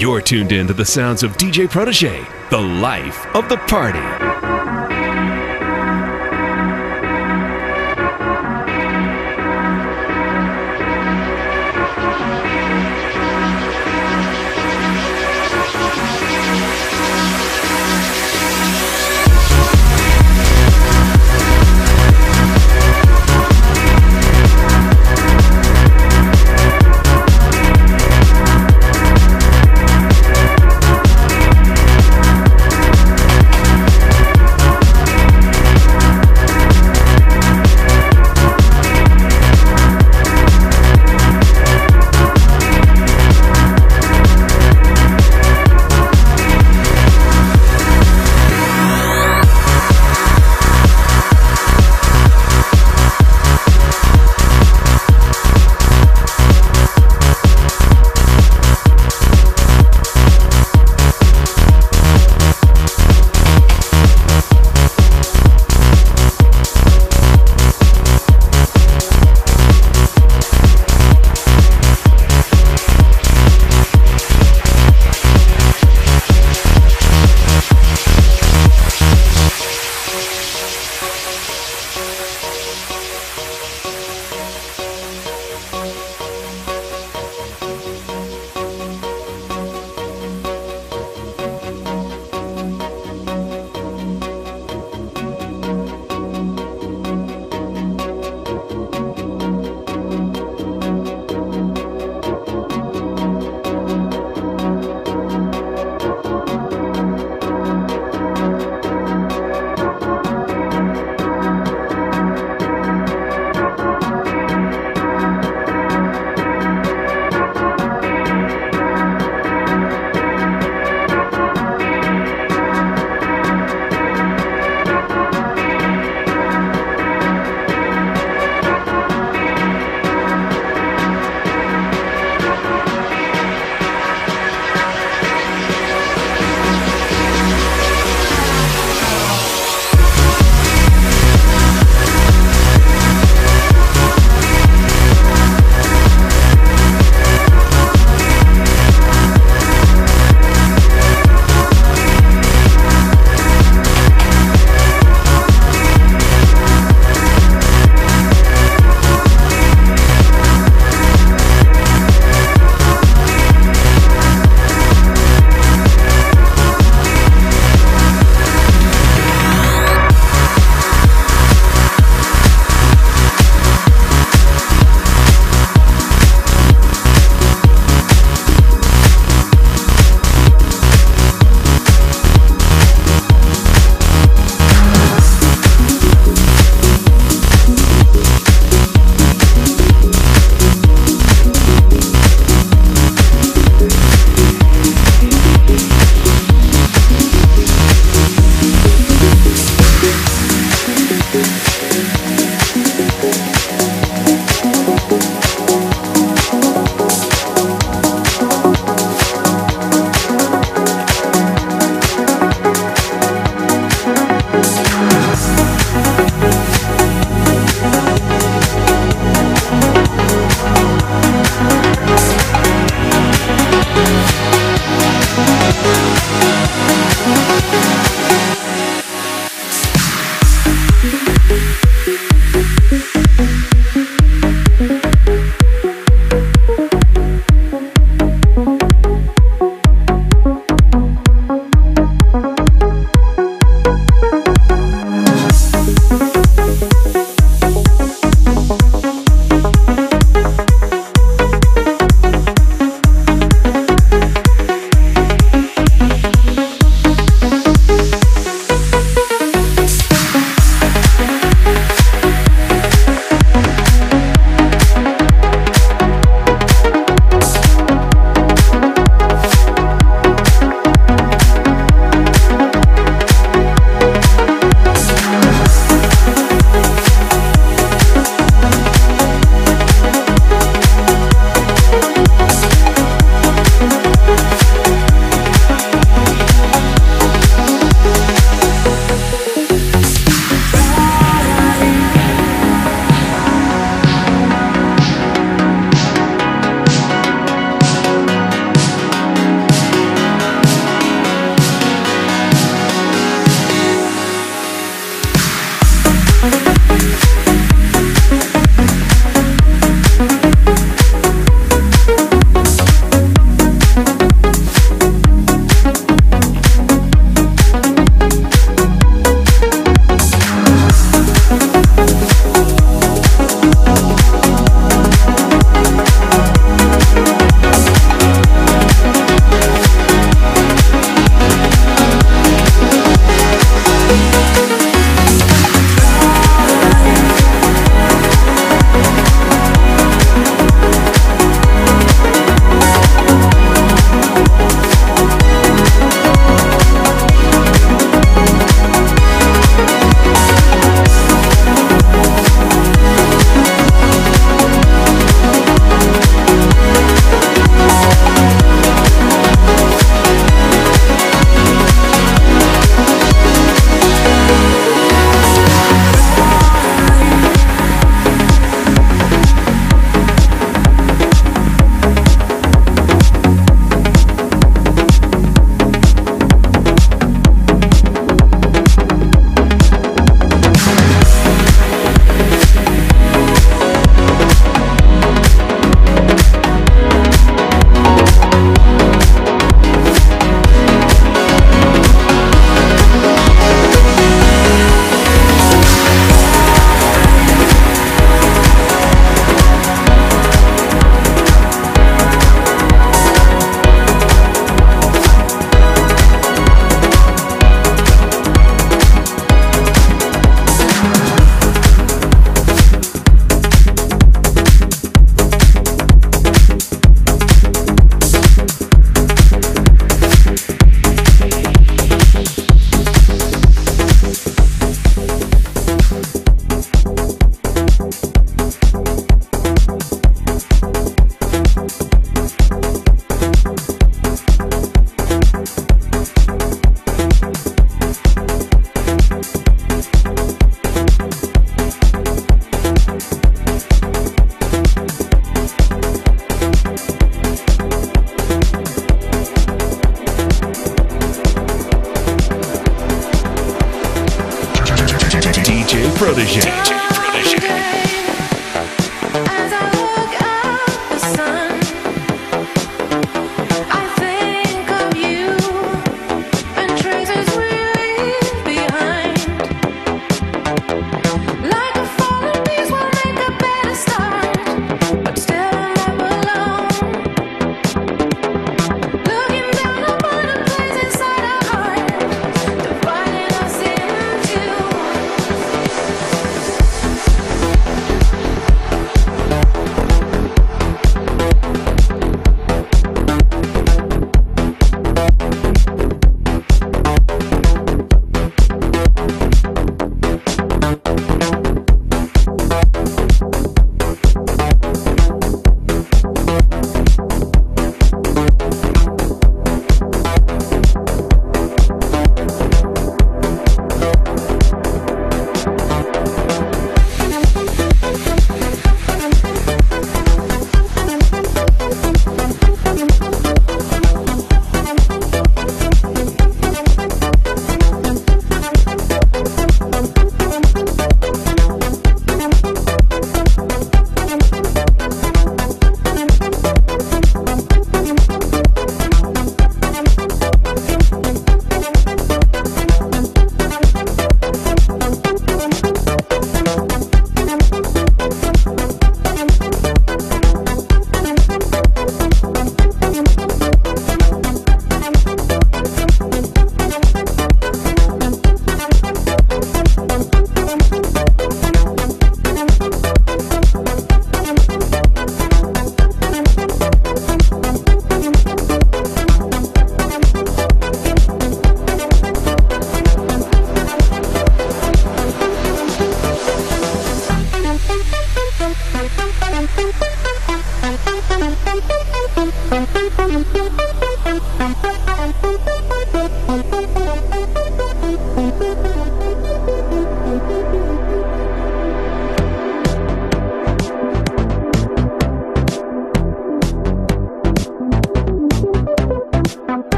You're tuned in to the sounds of DJ Protege, the life of the party.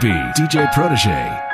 It's DJ Protege.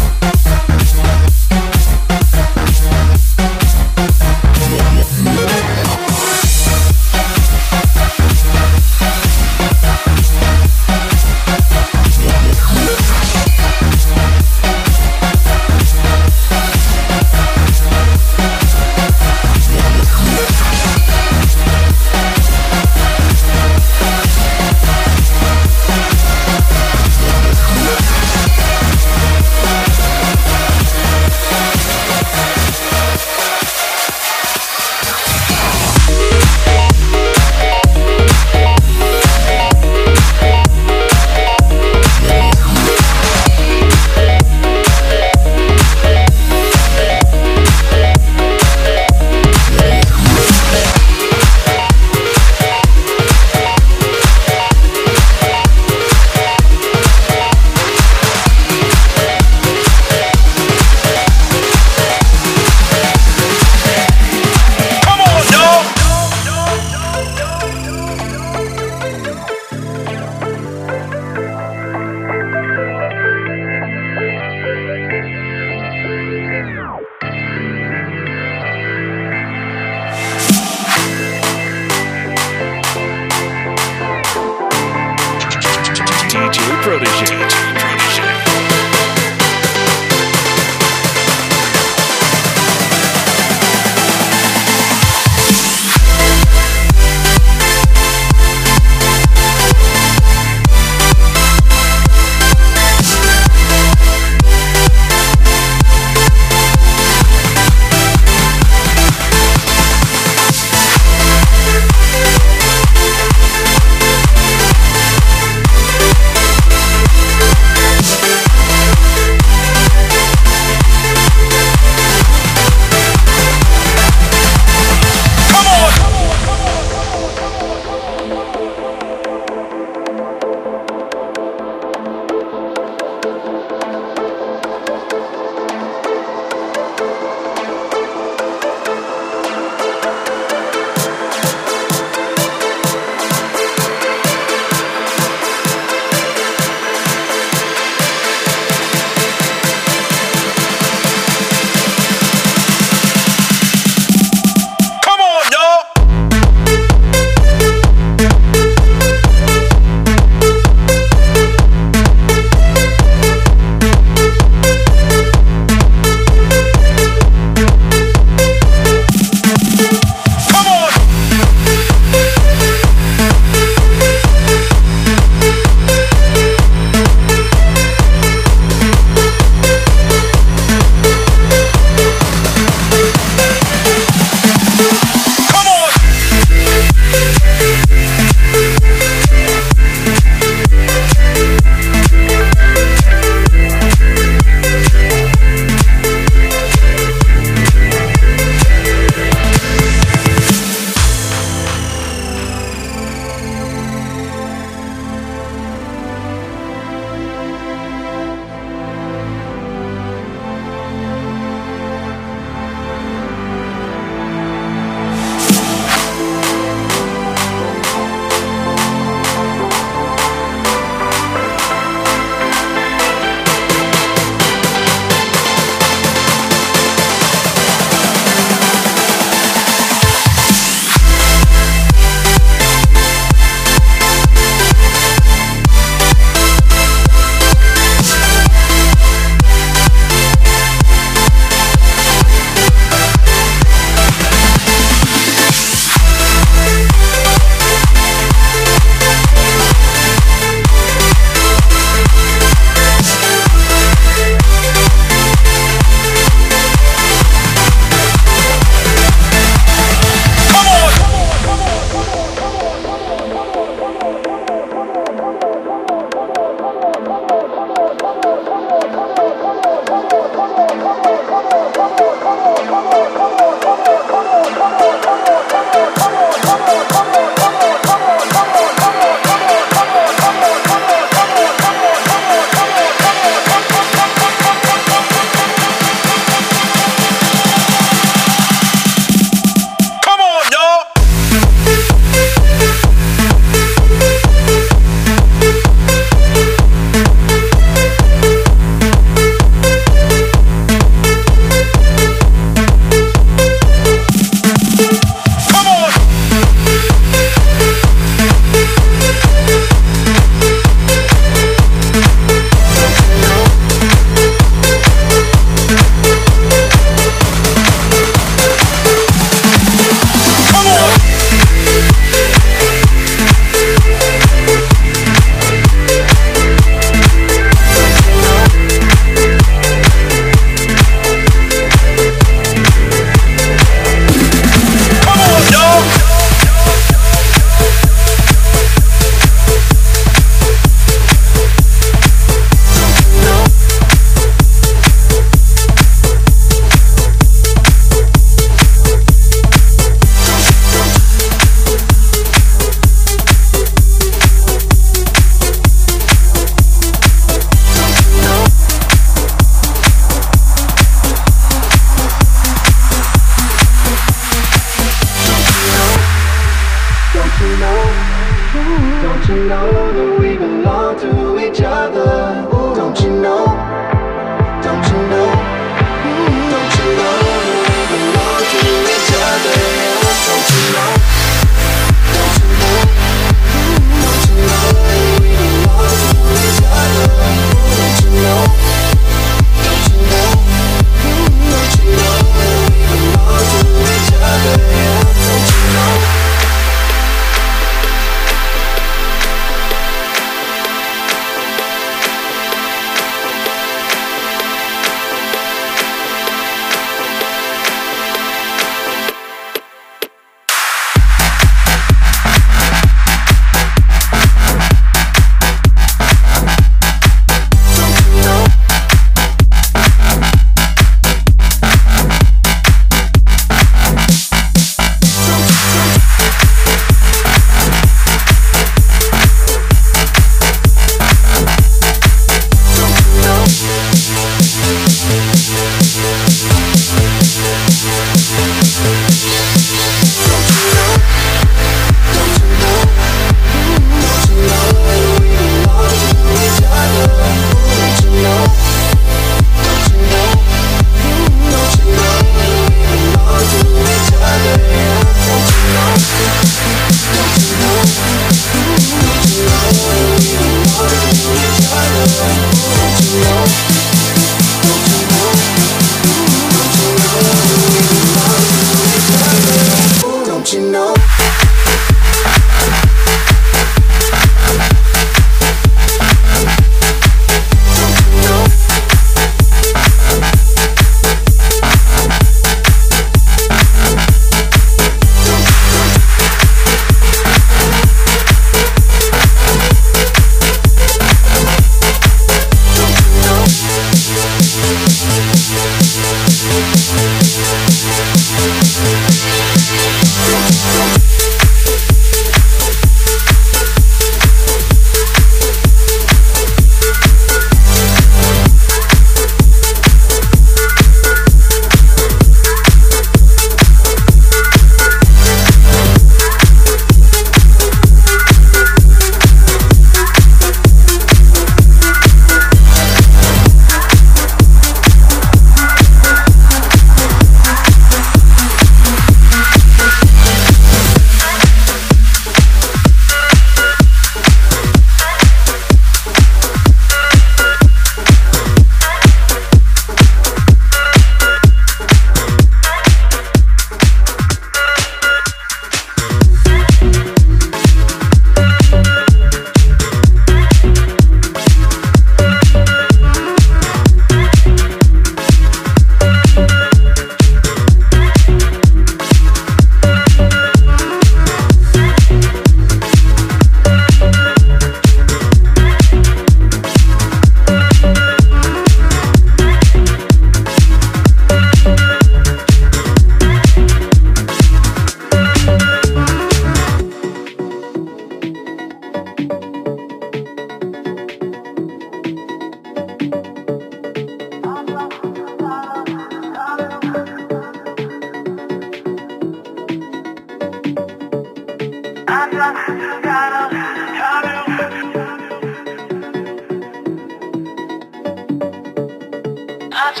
I just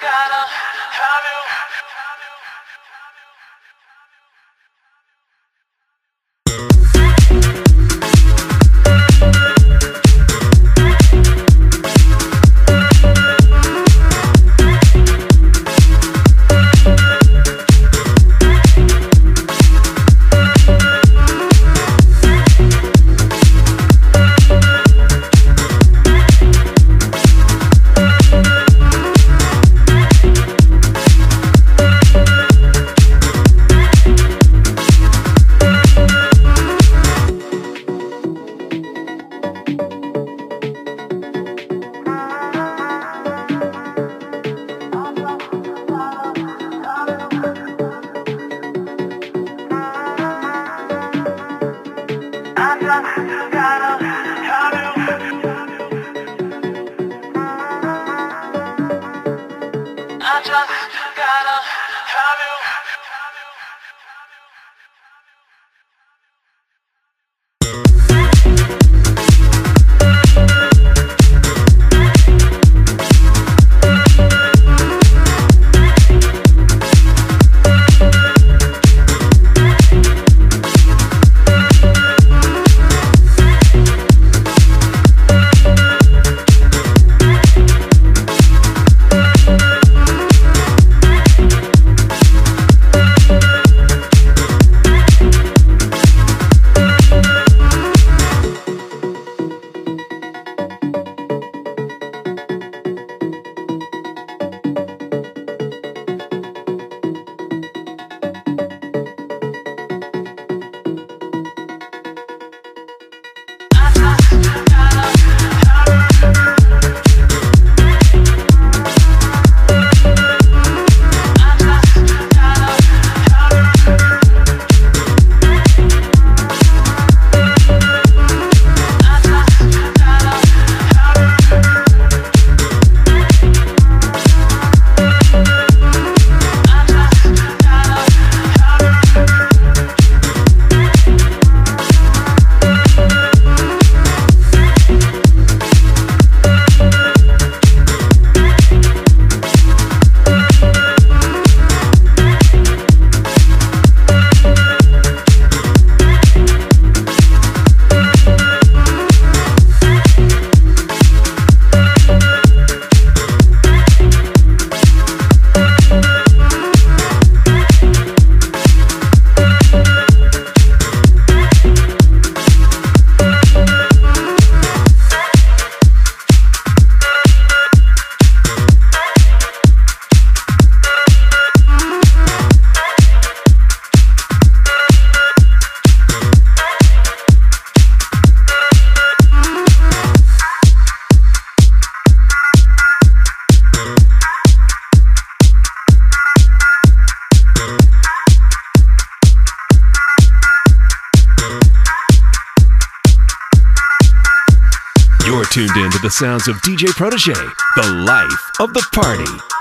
gotta sounds of DJ Protege, the life of the party.